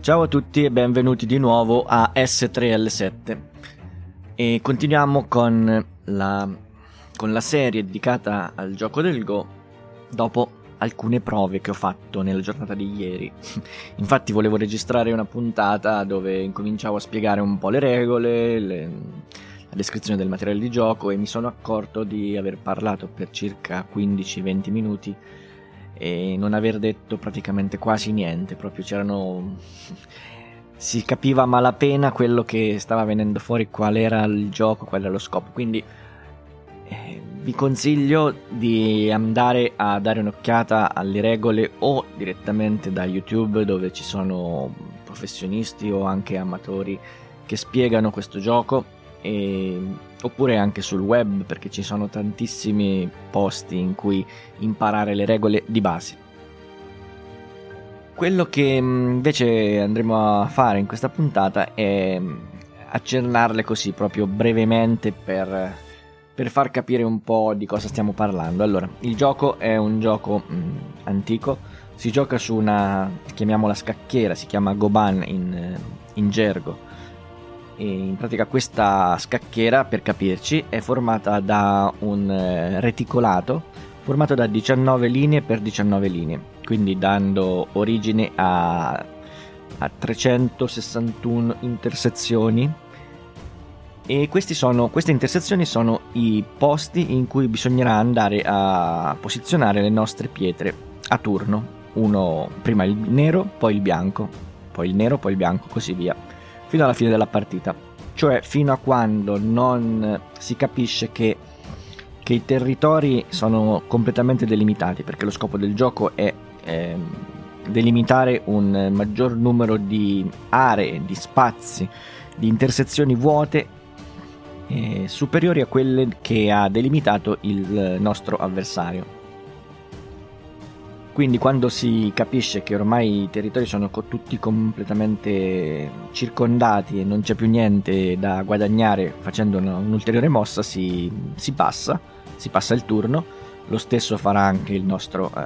Ciao a tutti e benvenuti di nuovo a S3L7 e continuiamo con la, con la serie dedicata al gioco del Go dopo alcune prove che ho fatto nella giornata di ieri. Infatti volevo registrare una puntata dove incominciavo a spiegare un po' le regole, le, la descrizione del materiale di gioco e mi sono accorto di aver parlato per circa 15-20 minuti e non aver detto praticamente quasi niente, proprio c'erano si capiva a malapena quello che stava venendo fuori, qual era il gioco, qual era lo scopo. Quindi eh, vi consiglio di andare a dare un'occhiata alle regole o direttamente da YouTube dove ci sono professionisti o anche amatori che spiegano questo gioco e, oppure anche sul web perché ci sono tantissimi posti in cui imparare le regole di base. Quello che mm, invece andremo a fare in questa puntata è mm, accennarle così proprio brevemente per, per far capire un po' di cosa stiamo parlando. Allora, il gioco è un gioco mh, mm, antico, si gioca su una, chiamiamola scacchiera, si chiama Goban in, in gergo in pratica questa scacchiera, per capirci, è formata da un eh, reticolato formato da 19 linee per 19 linee, quindi dando origine a, a 361 intersezioni. E sono, queste intersezioni sono i posti in cui bisognerà andare a posizionare le nostre pietre a turno. Uno, prima il nero, poi il bianco, poi il nero, poi il bianco, così via fino alla fine della partita. Cioè fino a quando non si capisce che, che i territori sono completamente delimitati, perché lo scopo del gioco è eh, delimitare un maggior numero di aree, di spazi, di intersezioni vuote eh, superiori a quelle che ha delimitato il nostro avversario. Quindi quando si capisce che ormai i territori sono tutti completamente circondati e non c'è più niente da guadagnare facendo un'ulteriore mossa, si, si passa, si passa il turno. Lo stesso farà anche il nostro eh,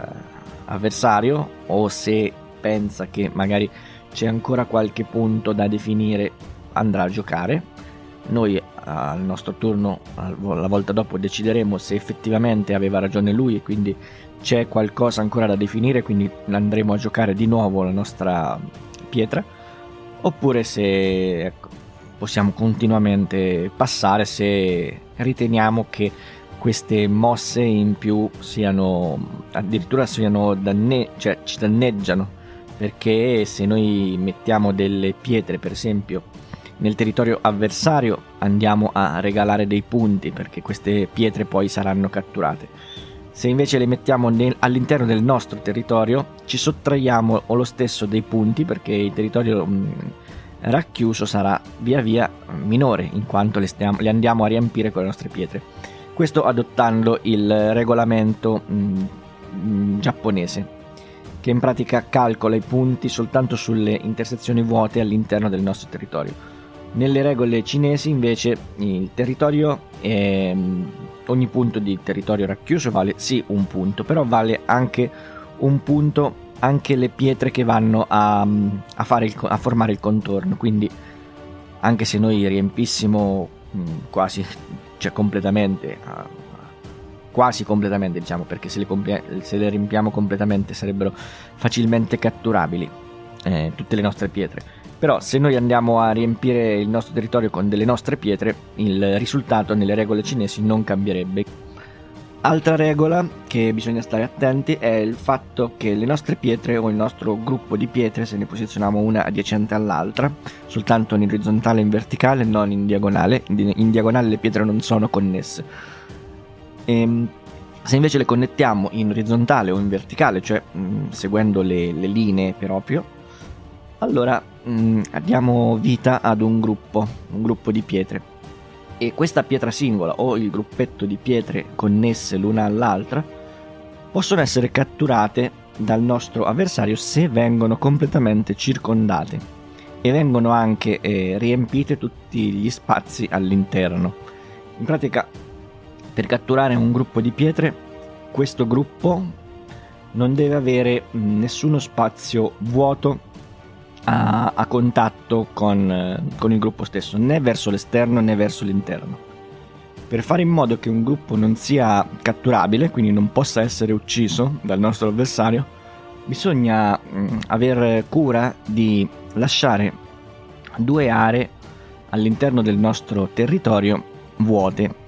avversario o se pensa che magari c'è ancora qualche punto da definire andrà a giocare. Noi al nostro turno, la volta dopo, decideremo se effettivamente aveva ragione lui e quindi c'è qualcosa ancora da definire, quindi andremo a giocare di nuovo la nostra pietra, oppure se ecco, possiamo continuamente passare se riteniamo che queste mosse in più siano addirittura siano danne- cioè ci danneggiano. Perché se noi mettiamo delle pietre per esempio nel territorio avversario andiamo a regalare dei punti perché queste pietre poi saranno catturate se invece le mettiamo nel, all'interno del nostro territorio, ci sottraiamo lo stesso dei punti perché il territorio mh, mm, racchiuso sarà via via minore in quanto le, stiamo, le, andiamo a riempire con le nostre pietre. Questo adottando il regolamento mh, mm, mh, mm, giapponese che in pratica calcola i punti soltanto sulle intersezioni vuote all'interno del nostro territorio. Nelle regole cinesi invece il territorio è ogni punto di territorio racchiuso vale sì un punto, però vale anche un punto anche le pietre che vanno a, a, il, a formare il contorno. Quindi anche se noi riempissimo mm, quasi, cioè completamente, quasi completamente diciamo, perché se le, se le riempiamo completamente sarebbero facilmente catturabili eh, tutte le nostre pietre però se noi andiamo a riempire il nostro territorio con delle nostre pietre, il risultato nelle regole cinesi non cambierebbe. Altra regola che bisogna stare attenti è il fatto che le nostre pietre o il nostro gruppo di pietre, se ne posizioniamo una adiacente all'altra, soltanto in orizzontale e in verticale, non in diagonale, in diagonale le pietre non sono connesse. E, ehm, se invece le connettiamo in orizzontale o in verticale, cioè mh, seguendo le, le linee proprio, allora mh, mm, diamo vita ad un gruppo, un gruppo di pietre. E questa pietra singola o il gruppetto di pietre connesse l'una all'altra possono essere catturate dal nostro avversario se vengono completamente circondate e vengono anche eh, riempite tutti gli spazi all'interno. In pratica, per catturare un gruppo di pietre, questo gruppo non deve avere mm, nessuno spazio vuoto a, a contatto con, eh, con il gruppo stesso, né verso l'esterno né verso l'interno. Per fare in modo che un gruppo non sia catturabile, quindi non possa essere ucciso dal nostro avversario, bisogna mh, mm, avere cura di lasciare due aree all'interno del nostro territorio vuote.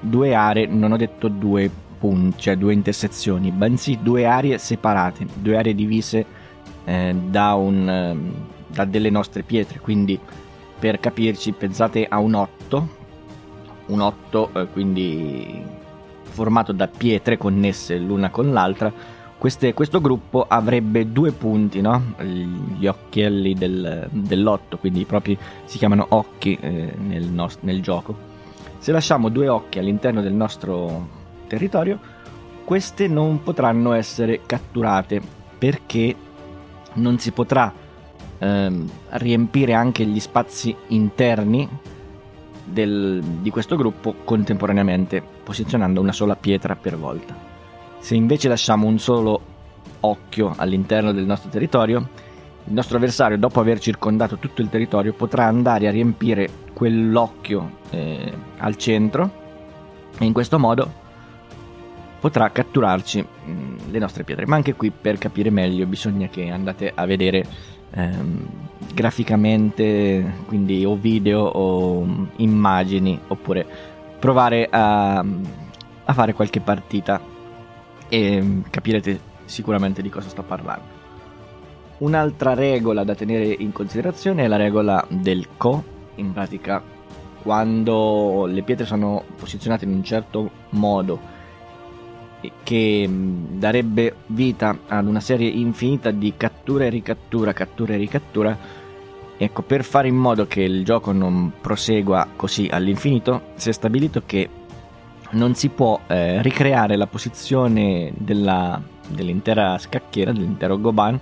Due aree, non ho detto due punti, cioè due intersezioni, bensì due aree separate, due aree divise eh, da, un, eh, da delle nostre pietre. Quindi per capirci pensate a un 8 un 8 eh, quindi formato da pietre connesse l'una con l'altra. Queste, questo gruppo avrebbe due punti, no? gli occhielli del, dell'otto, quindi proprio si chiamano occhi eh, nel, nost- nel gioco. Se lasciamo due occhi all'interno del nostro territorio, queste non potranno essere catturate perché non si potrà ehm, riempire anche gli spazi interni del, di questo gruppo contemporaneamente, posizionando una sola pietra per volta. Se invece lasciamo un solo occhio all'interno del nostro territorio, il nostro avversario, dopo aver circondato tutto il territorio, potrà andare a riempire quell'occhio eh, al centro e in questo modo potrà catturarci mh, mm, le nostre pietre. Ma anche qui per capire meglio bisogna che andate a vedere ehm, graficamente, quindi o video o immagini, oppure provare a, a fare qualche partita e capirete sicuramente di cosa sto parlando. Un'altra regola da tenere in considerazione è la regola del co, in pratica quando le pietre sono posizionate in un certo modo che mm, darebbe vita ad una serie infinita di cattura e ricattura, cattura e ricattura. Ecco, per fare in modo che il gioco non prosegua così all'infinito, si è stabilito che non si può eh, ricreare la posizione della, dell'intera scacchiera, dell'intero Goban,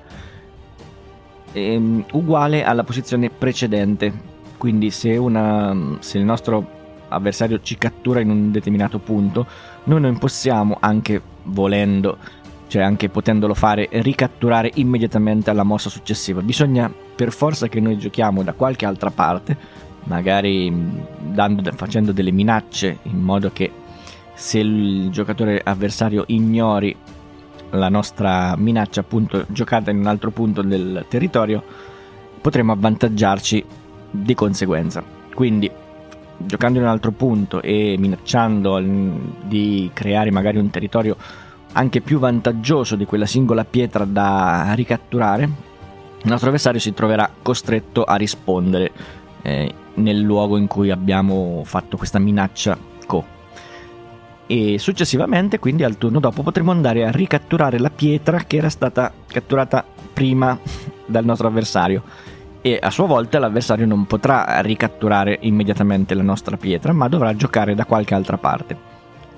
ehm, uguale alla posizione precedente. Quindi se, una, se il nostro avversario ci cattura in un determinato punto, noi non possiamo, anche volendo, cioè anche potendolo fare, ricatturare immediatamente alla mossa successiva. Bisogna per forza che noi giochiamo da qualche altra parte, magari dando, facendo delle minacce in modo che se il giocatore avversario ignori la nostra minaccia appunto giocata in un altro punto del territorio, potremo avvantaggiarci di conseguenza. Quindi giocando in un altro punto e minacciando di creare magari un territorio anche più vantaggioso di quella singola pietra da ricatturare, il nostro avversario si troverà costretto a rispondere eh, nel luogo in cui abbiamo fatto questa minaccia co. E successivamente, quindi al turno dopo, potremo andare a ricatturare la pietra che era stata catturata prima dal nostro avversario e a sua volta l'avversario non potrà ricatturare immediatamente la nostra pietra, ma dovrà giocare da qualche altra parte.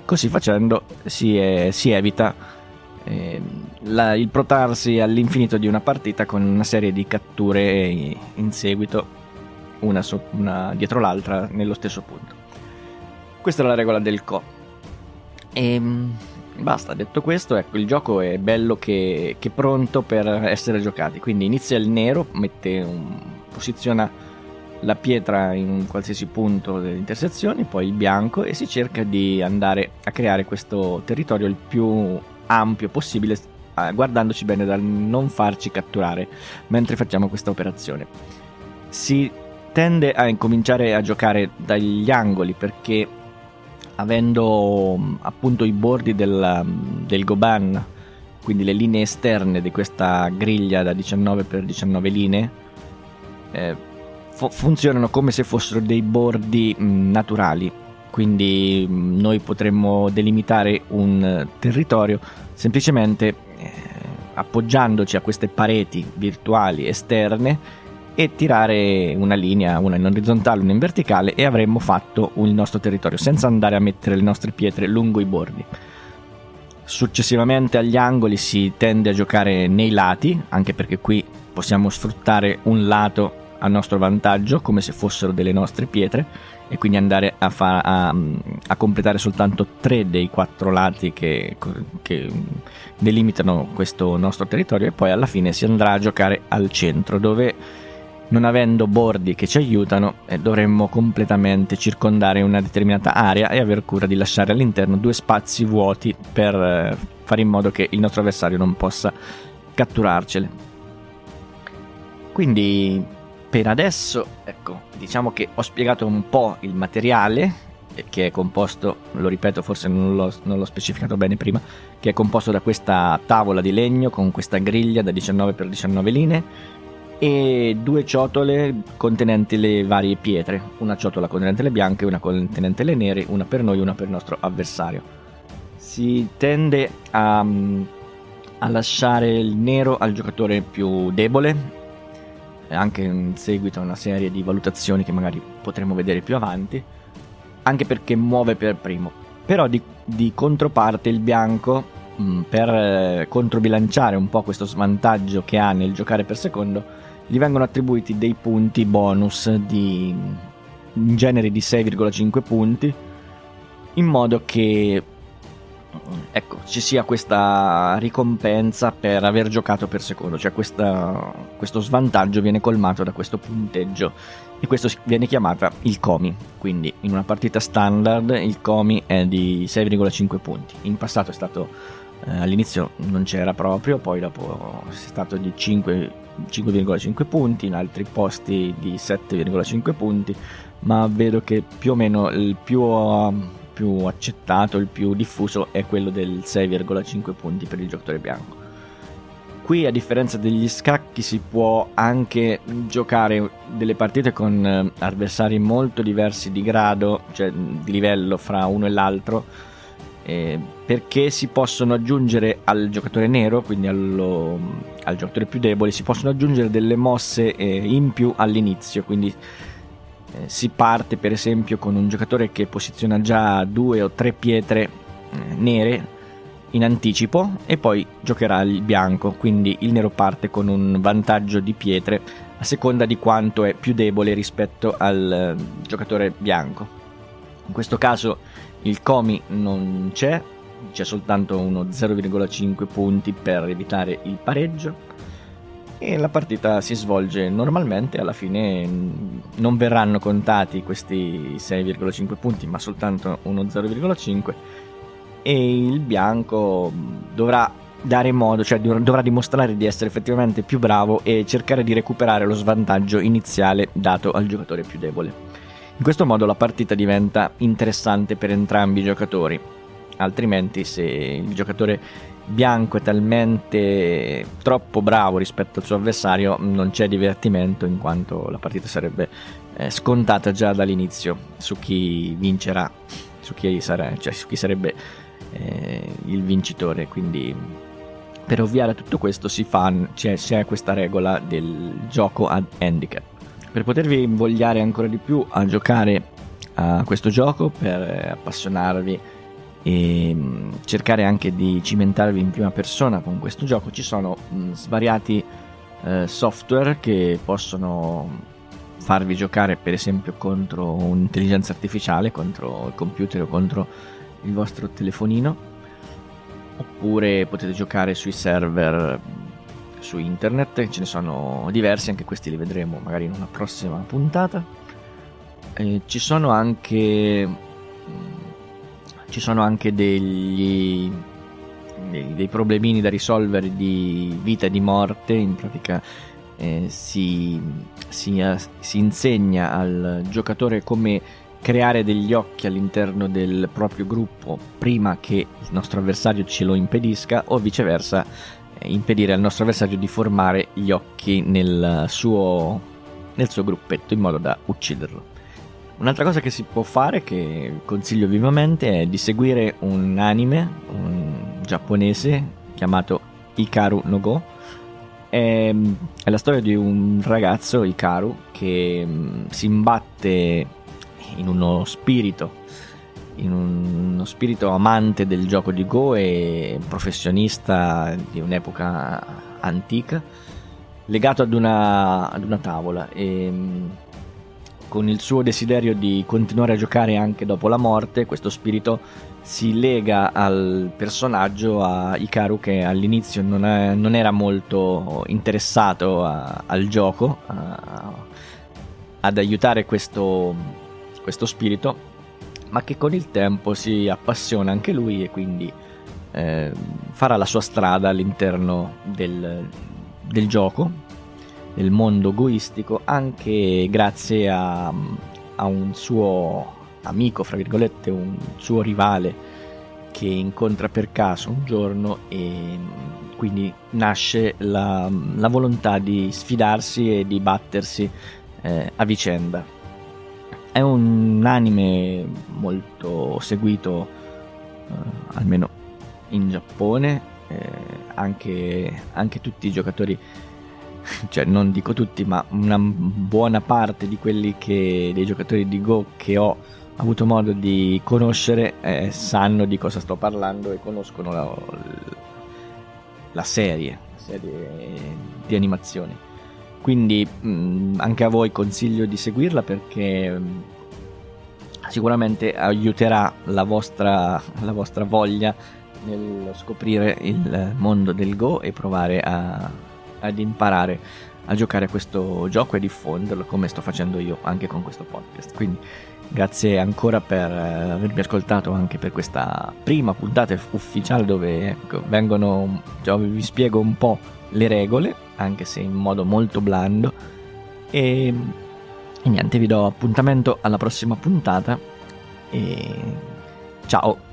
Così facendo si, è, si evita eh, la, il protrarsi all'infinito di una partita con una serie di catture in seguito, una, so, una dietro l'altra, nello stesso punto. Questa è la regola del Co. Ehm, Basta, detto questo, ecco, il gioco è bello che, che pronto per essere giocati. Quindi inizia il nero, un, posiziona la pietra in un qualsiasi punto delle intersezioni, poi il bianco e si cerca di andare a creare questo territorio il più ampio possibile, eh, guardandoci bene dal non farci catturare mentre facciamo questa operazione. Si tende a incominciare a giocare dagli angoli perché avendo mm, appunto i bordi del, mm, del Goban, quindi le linee esterne di questa griglia da 19 x 19 linee, eh, fu- funzionano come se fossero dei bordi mh, mm, naturali. Quindi mh, noi potremmo delimitare un territorio semplicemente eh, appoggiandoci a queste pareti virtuali esterne e tirare una linea, una in orizzontale, una in verticale e avremmo fatto il nostro territorio senza andare a mettere le nostre pietre lungo i bordi. Successivamente agli angoli si tende a giocare nei lati, anche perché qui possiamo sfruttare un lato a nostro vantaggio come se fossero delle nostre pietre e quindi andare a, fa- a, a completare soltanto tre dei quattro lati che, che, delimitano questo nostro territorio e poi alla fine si andrà a giocare al centro dove non avendo bordi che ci aiutano eh, dovremmo completamente circondare una determinata area e aver cura di lasciare all'interno due spazi vuoti per eh, fare in modo che il nostro avversario non possa catturarcele. Quindi per adesso, ecco, diciamo che ho spiegato un po' il materiale che è composto, lo ripeto, forse non l'ho, non l'ho, specificato bene prima, che è composto da questa tavola di legno con questa griglia da 19x19 linee e due ciotole contenenti le varie pietre, una ciotola contenente le bianche, una contenente le nere, una per noi e una per il nostro avversario. Si tende a, a lasciare il nero al giocatore più debole, anche in seguito a una serie di valutazioni che magari potremo vedere più avanti anche perché muove per primo. Però di, di controparte il bianco, mh, mm, per eh, controbilanciare un po' questo svantaggio che ha nel giocare per secondo, gli vengono attribuiti dei punti bonus di in genere di 6,5 punti, in modo che ecco, ci sia questa ricompensa per aver giocato per secondo, cioè questa, questo svantaggio viene colmato da questo punteggio e questo viene chiamata il COMI, quindi in una partita standard il COMI è di 6,5 punti, in passato è stato eh, all'inizio non c'era proprio, poi dopo è stato di 5, 5,5 punti, in altri posti di 7,5 punti, ma vedo che più o meno il più, uh, più accettato, il più diffuso è quello del 6,5 punti per il giocatore bianco. Qui a differenza degli scacchi si può anche giocare delle partite con eh, avversari molto diversi di grado, cioè di livello fra uno e l'altro, eh, perché si possono aggiungere al giocatore nero, quindi allo, al giocatore più debole, si possono aggiungere delle mosse eh, in più all'inizio, quindi eh, si parte per esempio con un giocatore che posiziona già due o tre pietre eh, nere in anticipo e poi giocherà il bianco, quindi il nero parte con un vantaggio di pietre a seconda di quanto è più debole rispetto al eh, giocatore bianco. In questo caso il Comi non c'è, c'è soltanto uno 0,5 punti per evitare il pareggio e la partita si svolge normalmente, alla fine non verranno contati questi 6,5 punti ma soltanto uno 0,5 e il bianco dovrà dare modo, cioè dovrà dimostrare di essere effettivamente più bravo e cercare di recuperare lo svantaggio iniziale dato al giocatore più debole. In questo modo la partita diventa interessante per entrambi i giocatori, altrimenti se il giocatore bianco è talmente troppo bravo rispetto al suo avversario non c'è divertimento in quanto la partita sarebbe eh, scontata già dall'inizio su chi vincerà, su chi, sarà, cioè su chi sarebbe eh, il vincitore. Quindi per ovviare a tutto questo fa, c'è, c'è questa regola del gioco ad handicap. Per potervi invogliare ancora di più a giocare a questo gioco, per appassionarvi e mm, cercare anche di cimentarvi in prima persona con questo gioco, ci sono mm, svariati eh, software che possono farvi giocare per esempio contro un'intelligenza artificiale, contro il computer o contro il vostro telefonino. Oppure potete giocare sui server su internet, ce ne sono diversi, anche questi li vedremo magari in una prossima puntata. E ci sono anche ci sono anche degli dei, dei problemini da risolvere di vita e di morte, in pratica eh, si, si, si insegna al giocatore come creare degli occhi all'interno del proprio gruppo prima che il nostro avversario ce lo impedisca o viceversa eh, impedire al nostro avversario di formare gli occhi nel suo, nel suo gruppetto in modo da ucciderlo. Un'altra cosa che si può fare, che consiglio vivamente, è di seguire un anime un giapponese chiamato Ikaru no Go. È, è la storia di un ragazzo, Ikaru, che mm, si imbatte in uno spirito, in uno spirito amante del gioco di Go e professionista di un'epoca antica, legato ad una, ad una tavola. E, con il suo desiderio di continuare a giocare anche dopo la morte, questo spirito si lega al personaggio, a Ikaru, che all'inizio non, è, non era molto interessato a, al gioco, a, ad aiutare questo, questo, spirito, ma che con il tempo si appassiona anche lui e quindi eh, farà la sua strada all'interno del, del gioco del mondo goistico anche grazie a, a un suo amico, fra virgolette, un suo rivale che incontra per caso un giorno e quindi nasce la, la volontà di sfidarsi e di battersi eh, a vicenda. È un anime molto seguito, eh, almeno in Giappone, eh, anche, anche tutti i giocatori cioè non dico tutti, ma una buona parte di quelli che, dei giocatori di Go che ho avuto modo di conoscere eh, sanno di cosa sto parlando e conoscono la, la serie, serie di animazione. Quindi mh, mm, anche a voi consiglio di seguirla perché mh, mm, sicuramente aiuterà la vostra, la vostra voglia nel scoprire il mondo del Go e provare a ad imparare a giocare a questo gioco e diffonderlo come sto facendo io anche con questo podcast. Quindi grazie ancora per eh, avermi ascoltato anche per questa prima puntata ufficiale dove ecco, vengono, cioè, vi spiego un po' le regole, anche se in modo molto blando. E, e niente, vi do appuntamento alla prossima puntata e ciao!